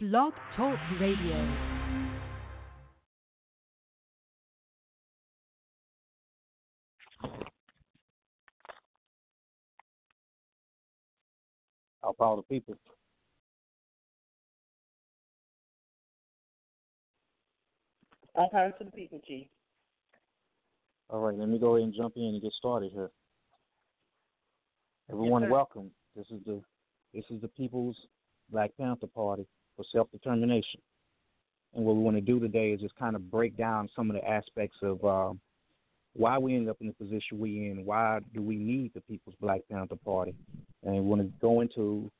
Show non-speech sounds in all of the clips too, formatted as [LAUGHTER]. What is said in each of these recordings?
Blog Talk Radio. I'll follow the people. All power to the people, Chief. All right, let me go ahead and jump in and get started here. Everyone, sir. welcome. This is the this is the People's Black Panther Party for Self Determination. And what we want to do today is just kind of break down some of the aspects of um, why we ended up in the position we in. Why do we need the People's Black Panther Party? And we want to go into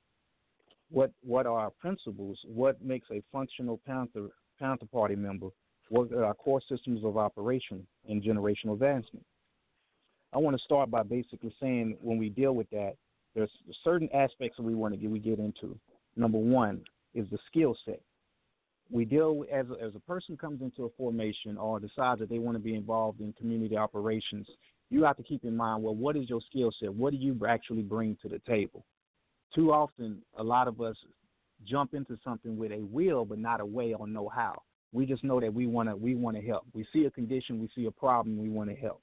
what what are our principles, what makes a functional Panther Panther Party member, what are our core systems of operation and generational advancement. I want to start by basically saying when we deal with that, there's certain aspects that we want to get we get into. Number one is the skill set. We deal as a, as a person comes into a formation or decides that they want to be involved in community operations. You have to keep in mind, well, what is your skill set? What do you actually bring to the table? Too often, a lot of us jump into something with a will but not a way or know how. We just know that we want to we want to help. We see a condition, we see a problem, we want to help.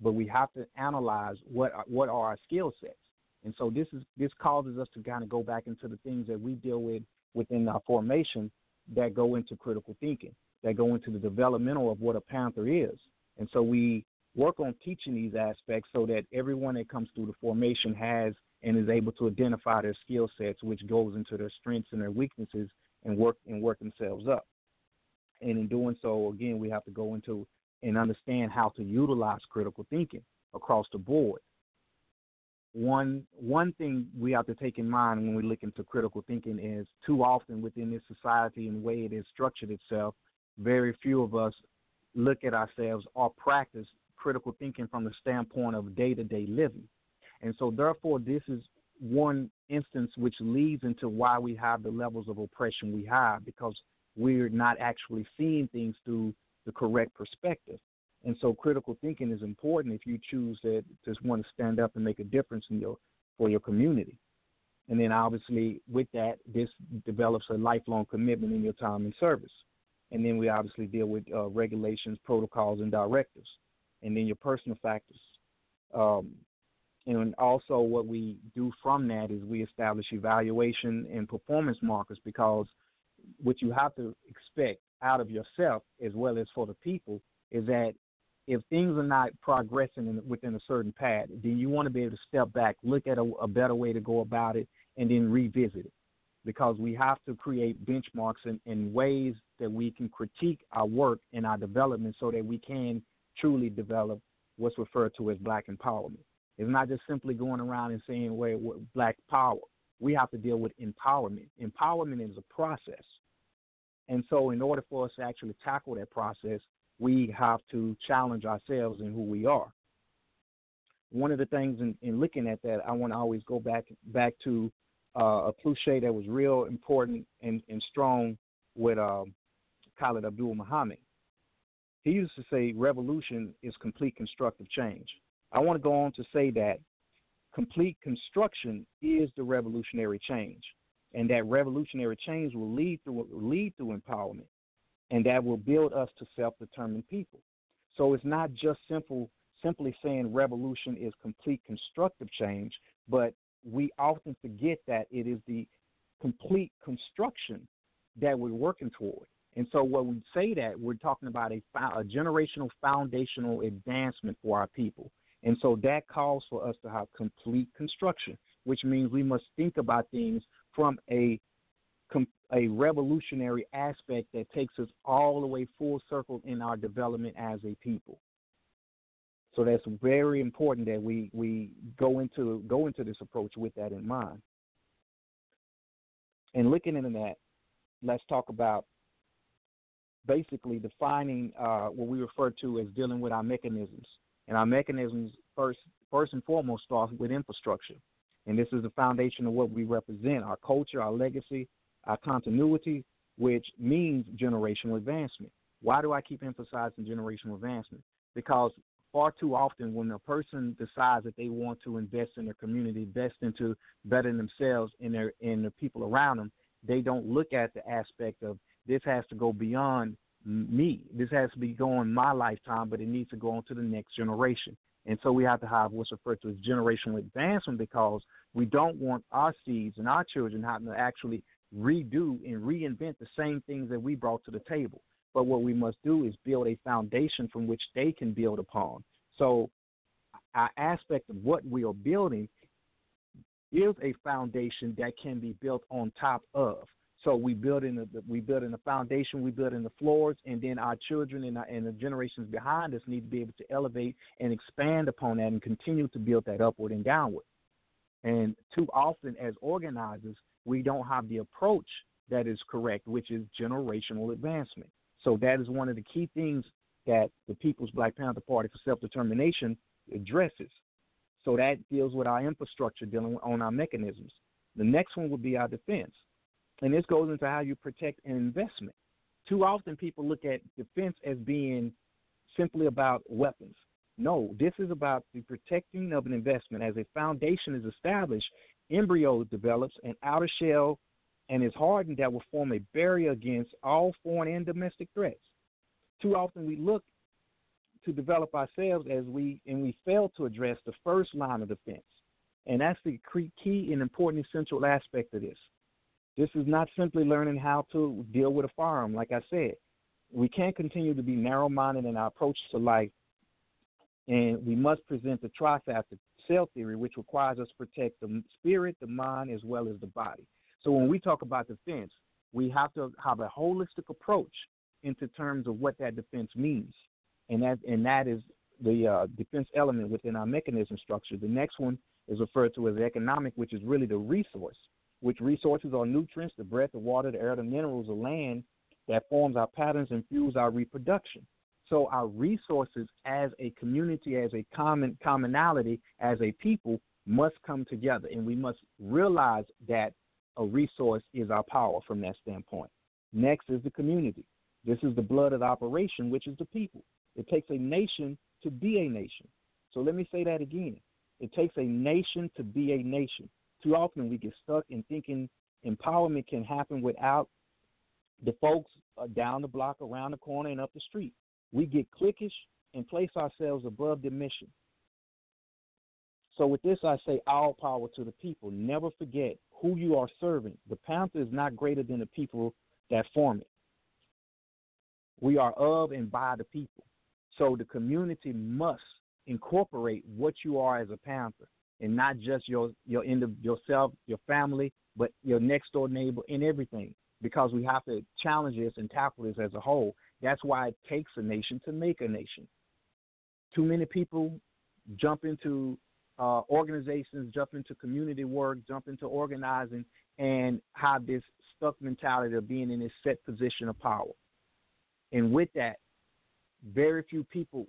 But we have to analyze what what are our skill sets. And so this is this causes us to kind of go back into the things that we deal with within our formation that go into critical thinking, that go into the developmental of what a panther is. And so we work on teaching these aspects so that everyone that comes through the formation has and is able to identify their skill sets, which goes into their strengths and their weaknesses and work and work themselves up. And in doing so, again, we have to go into and understand how to utilize critical thinking across the board. One one thing we have to take in mind when we look into critical thinking is too often within this society and the way it is structured itself, very few of us look at ourselves or practice critical thinking from the standpoint of day to day living. And so therefore this is one instance which leads into why we have the levels of oppression we have because we're not actually seeing things through the correct perspective. And so critical thinking is important if you choose to just want to stand up and make a difference in your for your community. And then obviously with that, this develops a lifelong commitment in your time and service. And then we obviously deal with uh, regulations, protocols, and directives. And then your personal factors. Um, and also what we do from that is we establish evaluation and performance markers because what you have to expect out of yourself as well as for the people is that if things are not progressing in, within a certain path, then you want to be able to step back, look at a, a better way to go about it, and then revisit it. Because we have to create benchmarks and, and ways that we can critique our work and our development so that we can truly develop what's referred to as black empowerment. It's not just simply going around and saying, well, black power. We have to deal with empowerment. Empowerment is a process. And so, in order for us to actually tackle that process, we have to challenge ourselves in who we are. One of the things in, in looking at that, I want to always go back back to uh, a cliche that was real important and, and strong with um, Khalid Abdul Muhammad. He used to say, "Revolution is complete constructive change." I want to go on to say that complete construction is the revolutionary change, and that revolutionary change will lead through lead through empowerment and that will build us to self-determined people. So it's not just simple simply saying revolution is complete constructive change, but we often forget that it is the complete construction that we're working toward. And so when we say that, we're talking about a, a generational foundational advancement for our people. And so that calls for us to have complete construction, which means we must think about things from a a revolutionary aspect that takes us all the way full circle in our development as a people. So that's very important that we, we go into go into this approach with that in mind. And looking into that, let's talk about basically defining uh, what we refer to as dealing with our mechanisms. And our mechanisms first first and foremost start with infrastructure. And this is the foundation of what we represent, our culture, our legacy, our continuity, which means generational advancement. Why do I keep emphasizing generational advancement? Because far too often, when a person decides that they want to invest in their community, invest into bettering themselves and their and the people around them, they don't look at the aspect of this has to go beyond me. This has to be going my lifetime, but it needs to go on to the next generation. And so we have to have what's referred to as generational advancement because we don't want our seeds and our children having to actually redo and reinvent the same things that we brought to the table. But what we must do is build a foundation from which they can build upon. So, our aspect of what we are building is a foundation that can be built on top of. So we build in the we build in the foundation, we build in the floors, and then our children and, our, and the generations behind us need to be able to elevate and expand upon that and continue to build that upward and downward. And too often, as organizers, we don't have the approach that is correct, which is generational advancement. So that is one of the key things that the People's Black Panther Party for Self Determination addresses. So that deals with our infrastructure, dealing on our mechanisms. The next one would be our defense. And this goes into how you protect an investment. Too often people look at defense as being simply about weapons. No, this is about the protecting of an investment. As a foundation is established, embryo develops an outer shell and is hardened that will form a barrier against all foreign and domestic threats. Too often we look to develop ourselves as we and we fail to address the first line of defense. And that's the key and important essential aspect of this. This is not simply learning how to deal with a firearm. Like I said, we can't continue to be narrow minded in our approach to life, and we must present the trifactor cell theory, which requires us to protect the spirit, the mind, as well as the body. So when we talk about defense, we have to have a holistic approach into terms of what that defense means, and that and that is the uh, defense element within our mechanism structure. The next one is referred to as economic, which is really the resource which resources are nutrients, the breath, the water, the air, the minerals, the land that forms our patterns and fuels our reproduction. So our resources as a community, as a common commonality, as a people must come together and we must realize that a resource is our power from that standpoint. Next is the community. This is the blood of the operation, which is the people. It takes a nation to be a nation. So let me say that again. It takes a nation to be a nation too often we get stuck in thinking empowerment can happen without the folks uh, down the block, around the corner, and up the street. We get cliquish and place ourselves above the mission. So, with this, I say all power to the people. Never forget who you are serving. The Panther is not greater than the people that form it. We are of and by the people. So, the community must incorporate what you are as a Panther and not just your your end of yourself, your family, but your next door neighbor and everything. Because we have to challenge this and tackle this as a whole. That's why it takes a nation to make a nation. Too many people jump into uh, organizations, jump into community work, jump into organizing, and have this stuck mentality of being in this set position of power. And with that, very few people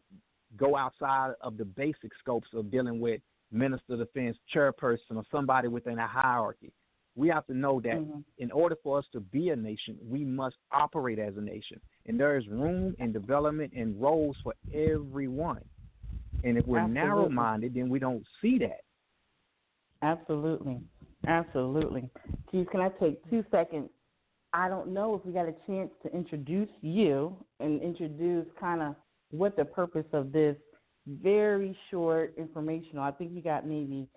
go outside of the basic scopes of dealing with minister of defense, chairperson, or somebody within a hierarchy. We have to know that mm-hmm. in order for us to be a nation, we must operate as a nation. And there is room and development and roles for everyone. And if we're narrow minded, then we don't see that. Absolutely. Absolutely. Keith, can I take two seconds? I don't know if we got a chance to introduce you and introduce kind of what the purpose of this very short informational. I think you got maybe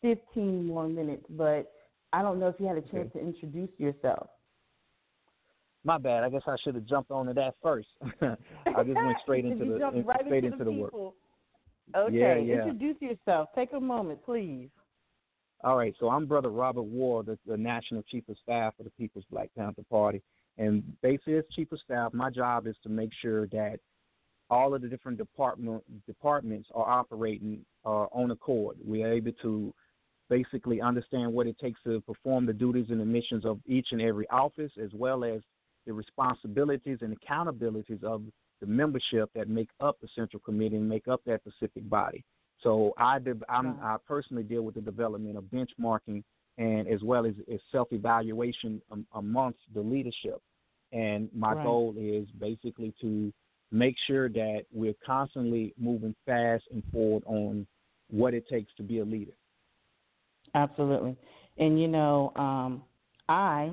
15 more minutes, but I don't know if you had a chance okay. to introduce yourself. My bad. I guess I should have jumped onto that first. [LAUGHS] I just went straight [LAUGHS] into the right straight into, the, the work. Okay, yeah, yeah. introduce yourself. Take a moment, please. All right, so I'm Brother Robert Ward, the, the National Chief of Staff for the People's Black Panther Party. And basically, as Chief of Staff, my job is to make sure that all of the different department departments are operating uh, on accord. We are able to basically understand what it takes to perform the duties and the missions of each and every office, as well as the responsibilities and accountabilities of the membership that make up the central committee and make up that specific body. So I, I personally deal with the development of benchmarking and as well as, as self-evaluation amongst the leadership. And my right. goal is basically to make sure that we're constantly moving fast and forward on what it takes to be a leader. Absolutely. And you know, um, I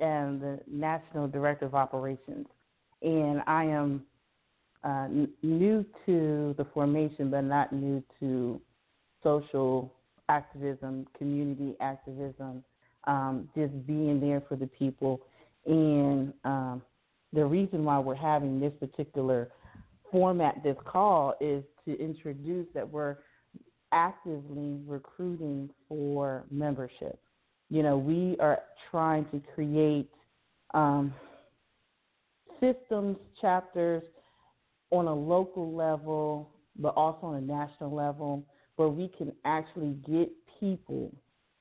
am the National Director of Operations, and I am uh, n- new to the formation, but not new to social activism, community activism, um, just being there for the people. And um, the reason why we're having this particular format, this call, is to introduce that we're actively recruiting for membership. You know, we are trying to create um, systems, chapters on a local level, but also on a national level, where we can actually get people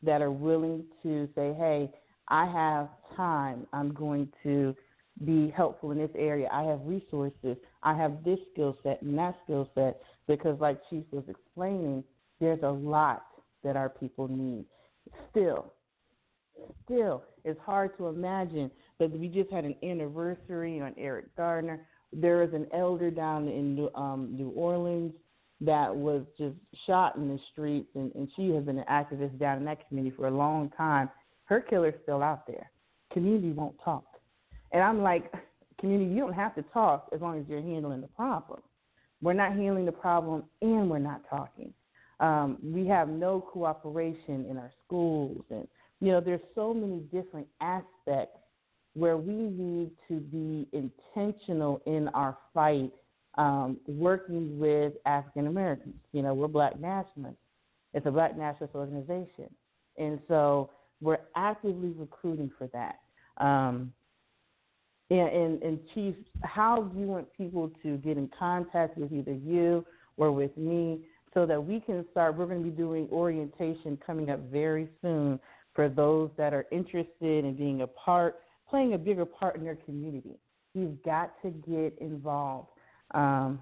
that are willing to say, hey, I have time. I'm going to be helpful in this area. I have resources. I have this skill set and that skill set. Because, like Chief was explaining, there's a lot that our people need. Still, still, it's hard to imagine that we just had an anniversary on Eric Gardner. There is an elder down in New, um, New Orleans that was just shot in the streets, and, and she has been an activist down in that community for a long time. Her killer's still out there. Community won't talk. And I'm like, community, you don't have to talk as long as you're handling the problem. We're not handling the problem, and we're not talking. Um, we have no cooperation in our schools, and you know, there's so many different aspects where we need to be intentional in our fight, um, working with African Americans. You know, we're Black nationalists. It's a Black nationalist organization, and so we're actively recruiting for that. Um, and, and, and Chief, how do you want people to get in contact with either you or with me so that we can start? We're going to be doing orientation coming up very soon for those that are interested in being a part, playing a bigger part in their community. You've got to get involved. Um,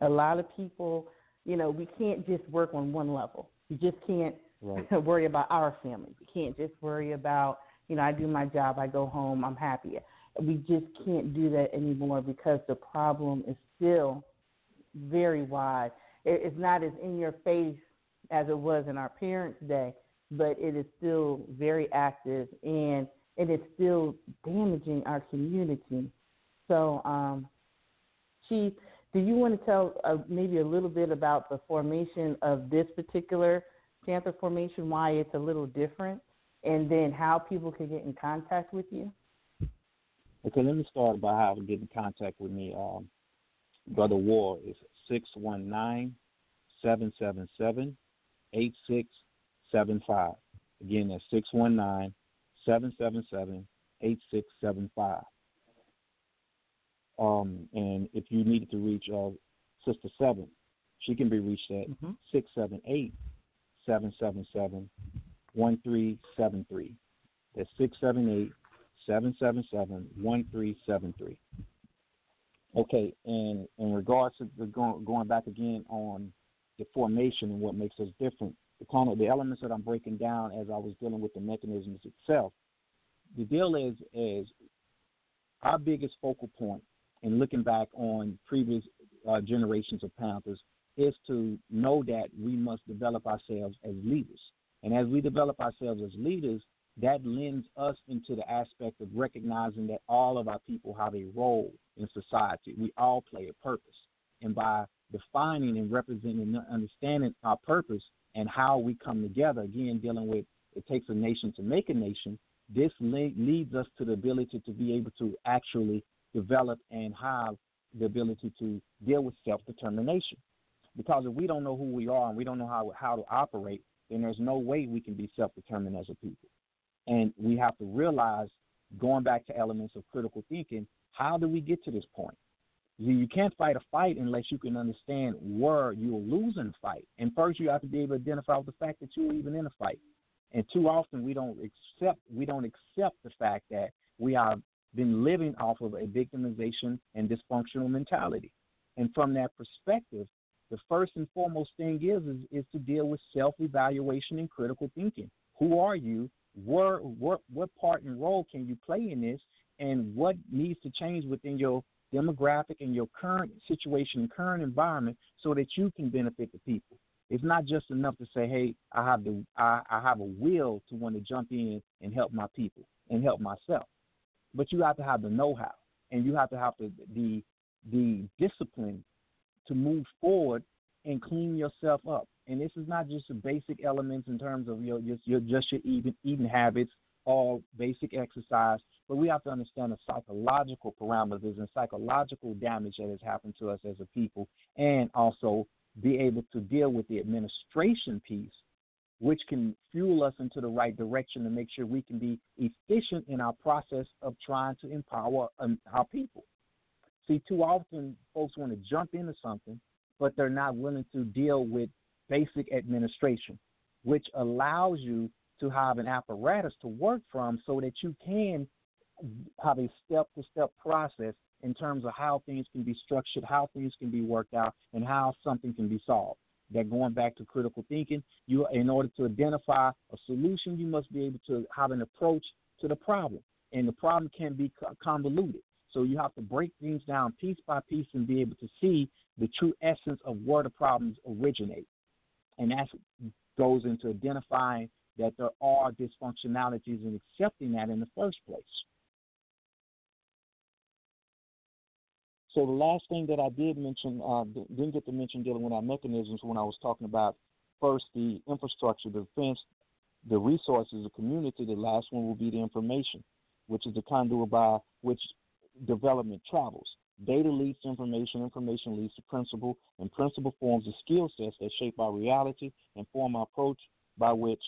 a lot of people, you know, we can't just work on one level. You just can't right. [LAUGHS] worry about our family. You can't just worry about, you know, I do my job, I go home, I'm happy. We just can't do that anymore because the problem is still very wide. It's not as in your face as it was in our parents' day, but it is still very active and it is still damaging our community. So, um, Chief, do you want to tell uh, maybe a little bit about the formation of this particular Panther formation, why it's a little different, and then how people can get in contact with you? Okay, let me start by how to get in contact with me. Um, Brother Ward is 619 777 8675. Again, that's 619 777 8675. Um, and if you needed to reach uh, Sister Seven, she can be reached at mm-hmm. 678 777 1373. That's 678 777 1373. Okay, and in regards to the going, going back again on the formation and what makes us different, the kind of the elements that I'm breaking down as I was dealing with the mechanisms itself. The deal is is our biggest focal point in looking back on previous uh, generations of Panthers is to know that we must develop ourselves as leaders. And as we develop ourselves as leaders, that lends us into the aspect of recognizing that all of our people have a role in society. We all play a purpose. And by defining and representing and understanding our purpose and how we come together, again, dealing with it takes a nation to make a nation, this leads us to the ability to be able to actually develop and have the ability to deal with self determination. Because if we don't know who we are and we don't know how, how to operate, then there's no way we can be self determined as a people. And we have to realize, going back to elements of critical thinking, how do we get to this point? See, you, can't fight a fight unless you can understand where you're losing the fight. And first, you have to be able to identify with the fact that you're even in a fight. And too often, we don't accept we don't accept the fact that we have been living off of a victimization and dysfunctional mentality. And from that perspective, the first and foremost thing is is, is to deal with self-evaluation and critical thinking. Who are you? Where, what what part and role can you play in this? And what needs to change within your demographic and your current situation current environment so that you can benefit the people. It's not just enough to say, "Hey, I have the I, I have a will to want to jump in and help my people and help myself." but you have to have the know-how, and you have to have the the, the discipline to move forward and clean yourself up. And this is not just the basic elements in terms of your just your just your eating eating habits, all basic exercise, but we have to understand the psychological parameters and psychological damage that has happened to us as a people, and also be able to deal with the administration piece, which can fuel us into the right direction to make sure we can be efficient in our process of trying to empower um, our people. See, too often folks want to jump into something, but they're not willing to deal with basic administration, which allows you to have an apparatus to work from so that you can have a step to step process in terms of how things can be structured, how things can be worked out, and how something can be solved. That going back to critical thinking, you in order to identify a solution, you must be able to have an approach to the problem, and the problem can be convoluted. So you have to break things down piece by piece and be able to see the true essence of where the problems originate, and that goes into identifying that there are dysfunctionalities and accepting that in the first place. So the last thing that I did mention, uh, didn't get to mention dealing with our mechanisms when I was talking about first the infrastructure, the defense, the resources, the community. The last one will be the information, which is the conduit by which development travels. Data leads to information, information leads to principle, and principle forms the skill sets that shape our reality and form our approach by which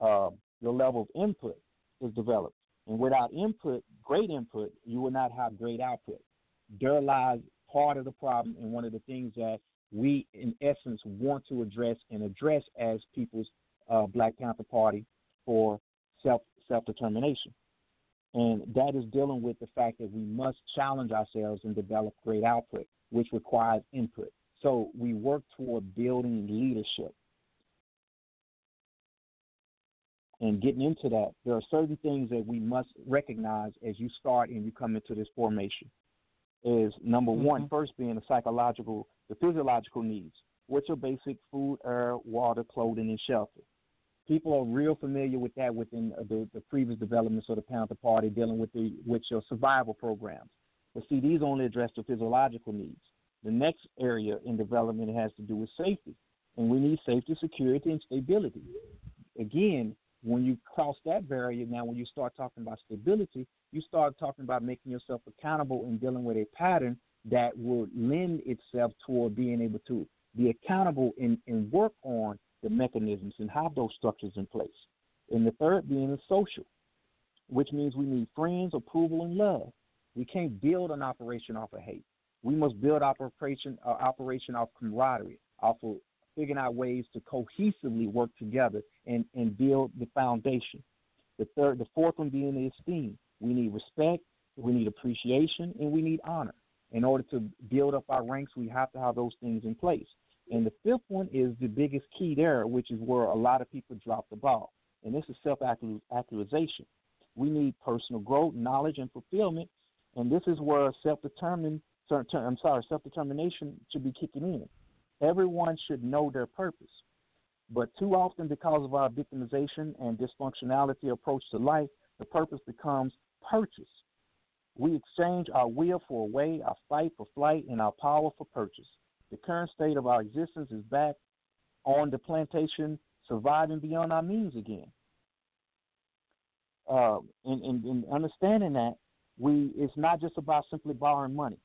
uh, the level of input is developed. And without input, great input, you will not have great output there lies part of the problem and one of the things that we, in essence, want to address and address as People's uh, Black Panther Party for self self determination. And that is dealing with the fact that we must challenge ourselves and develop great output, which requires input. So we work toward building leadership. And getting into that, there are certain things that we must recognize as you start and you come into this formation is number mm-hmm. one, first being the psychological, the physiological needs, What's your basic food, air, water, clothing, and shelter. People are real familiar with that within uh, the, the previous developments of the Panther Party, dealing with the with your survival programs. But see, these only address the physiological needs. The next area in development has to do with safety, and we need safety, security, and stability. Again, when you cross that barrier, now when you start talking about stability, you start talking about making yourself accountable and dealing with a pattern that will lend itself toward being able to be accountable and, and work on the mechanisms and have those structures in place. And the third being is social, which means we need friends, approval, and love. We can't build an operation off of hate. We must build operation uh, operation off camaraderie, off of figuring out ways to cohesively work together and, and build the foundation. The third, the fourth one being the esteem. We need respect, we need appreciation, and we need honor. In order to build up our ranks, we have to have those things in place. And the fifth one is the biggest key there, which is where a lot of people drop the ball, and this is self-actualization. We need personal growth, knowledge, and fulfillment, and this is where self-determined, I'm sorry, self-determination should be kicking in. Everyone should know their purpose. But too often, because of our victimization and dysfunctionality approach to life, the purpose becomes purchase. We exchange our will for a way, our fight for flight, and our power for purchase. The current state of our existence is back on the plantation, surviving beyond our means again. Uh, in, in, in understanding that, we it's not just about simply borrowing money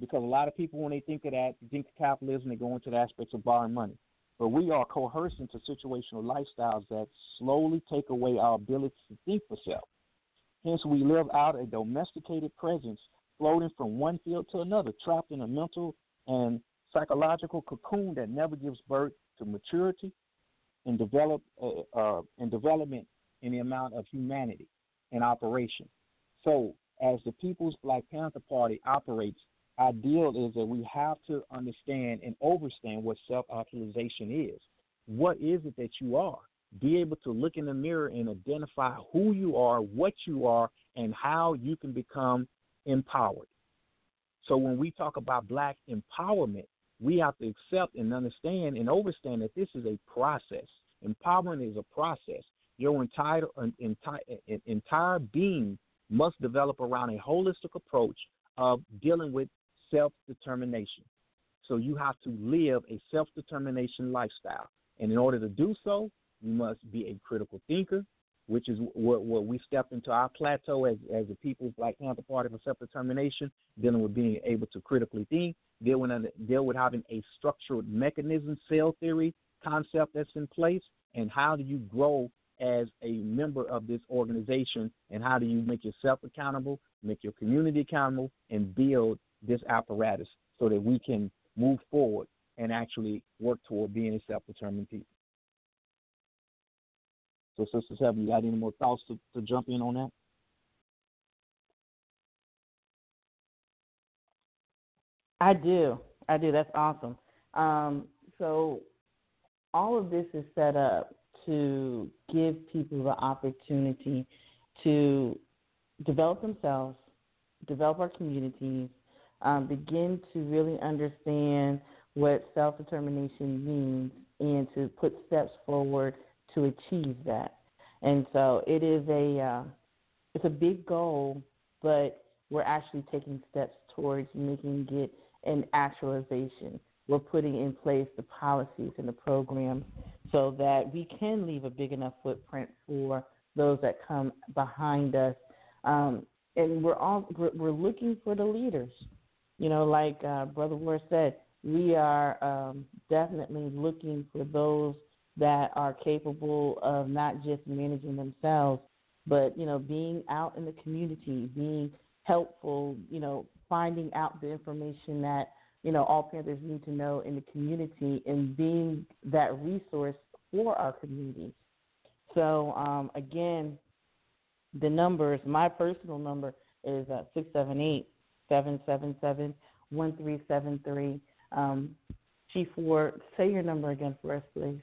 because a lot of people, when they think of that, think of capitalism, they go into the aspects of borrowing money. But we are coerced into situational lifestyles that slowly take away our ability to think for self. Hence, we live out a domesticated presence, floating from one field to another, trapped in a mental and psychological cocoon that never gives birth to maturity and develop uh, uh, and development in the amount of humanity in operation. So, as the People's Black Panther Party operates ideal is that we have to understand and understand what self actualization is. What is it that you are? Be able to look in the mirror and identify who you are, what you are, and how you can become empowered. So when we talk about black empowerment, we have to accept and understand and understand that this is a process. Empowerment is a process. Your entire entire entire being must develop around a holistic approach of dealing with self determination. So you have to live a self determination lifestyle. And in order to do so, you must be a critical thinker, which is what, what we step into our plateau as, as a People's Black Panther Party for self determination, dealing with being able to critically think, deal with, deal with having a structured mechanism, cell theory concept that's in place, and how do you grow as a member of this organization, and how do you make yourself accountable, make your community accountable, and build this apparatus so that we can move forward and actually work toward being a self determined people. So, Sister Seven, you got any more thoughts to, to jump in on that? I do. I do. That's awesome. Um, so, all of this is set up to give people the opportunity to develop themselves, develop our communities, um, begin to really understand what self determination means, and to put steps forward to achieve that. And so it is a uh, it's a big goal, but we're actually taking steps towards making it an actualization. We're putting in place the policies and the programs so that we can leave a big enough footprint for those that come behind us. Um, and we're all we're, we're looking for the leaders. You know, like uh, Brother Ward said, we are um, definitely looking for those that are capable of not just managing themselves, but you know, being out in the community, being helpful. You know, finding out the information that you know all Panthers need to know in the community, and being that resource for our communities. So um, again, the numbers. My personal number is uh, six seven eight 777 1373. Um, Chief Ward, say your number again for us, please.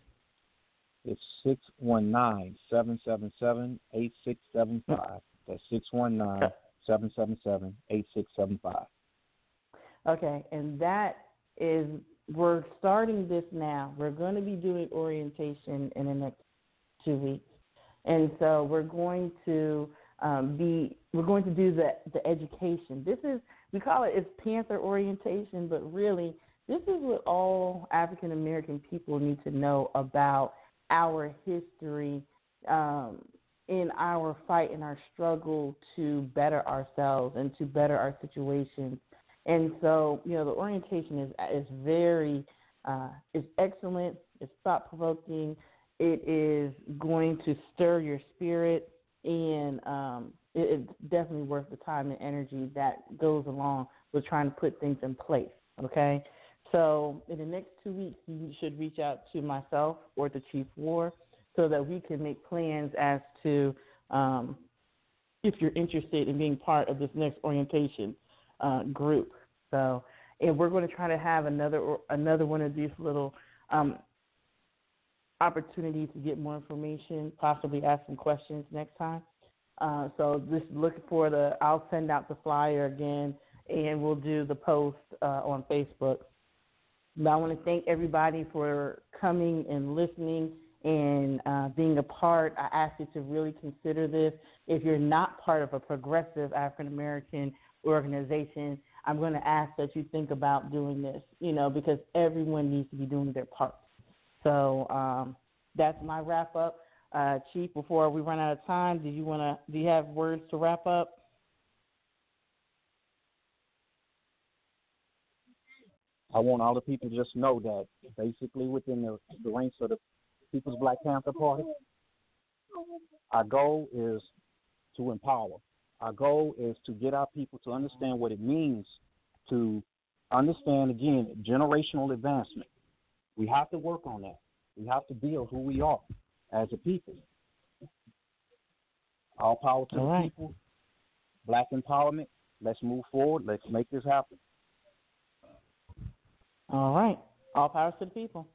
It's 619 777 8675. That's 619 777 8675. Okay, and that is, we're starting this now. We're going to be doing orientation in the next two weeks. And so we're going to um, be we're going to do the the education. This is we call it it's Panther orientation, but really this is what all African American people need to know about our history um, in our fight and our struggle to better ourselves and to better our situations. And so, you know, the orientation is is very uh, is excellent. It's thought provoking. It is going to stir your spirit and um, it, it's definitely worth the time and energy that goes along with trying to put things in place. Okay, so in the next two weeks, you should reach out to myself or the Chief Ward so that we can make plans as to um, if you're interested in being part of this next orientation uh, group. So, and we're going to try to have another another one of these little um, opportunity to get more information, possibly ask some questions next time. Uh, so just looking for the, I'll send out the flyer again, and we'll do the post uh, on Facebook. But I want to thank everybody for coming and listening and uh, being a part. I ask you to really consider this. If you're not part of a progressive African American organization, I'm going to ask that you think about doing this, you know, because everyone needs to be doing their part. So um, that's my wrap up. Uh, Chief, before we run out of time, do you want to? Do you have words to wrap up? I want all the people to just know that basically within the, the ranks of the People's Black Panther Party, our goal is to empower. Our goal is to get our people to understand what it means to understand again generational advancement. We have to work on that. We have to build who we are as a people. All power to All the right. people. Black empowerment. Let's move forward. Let's make this happen. All right. All power to the people.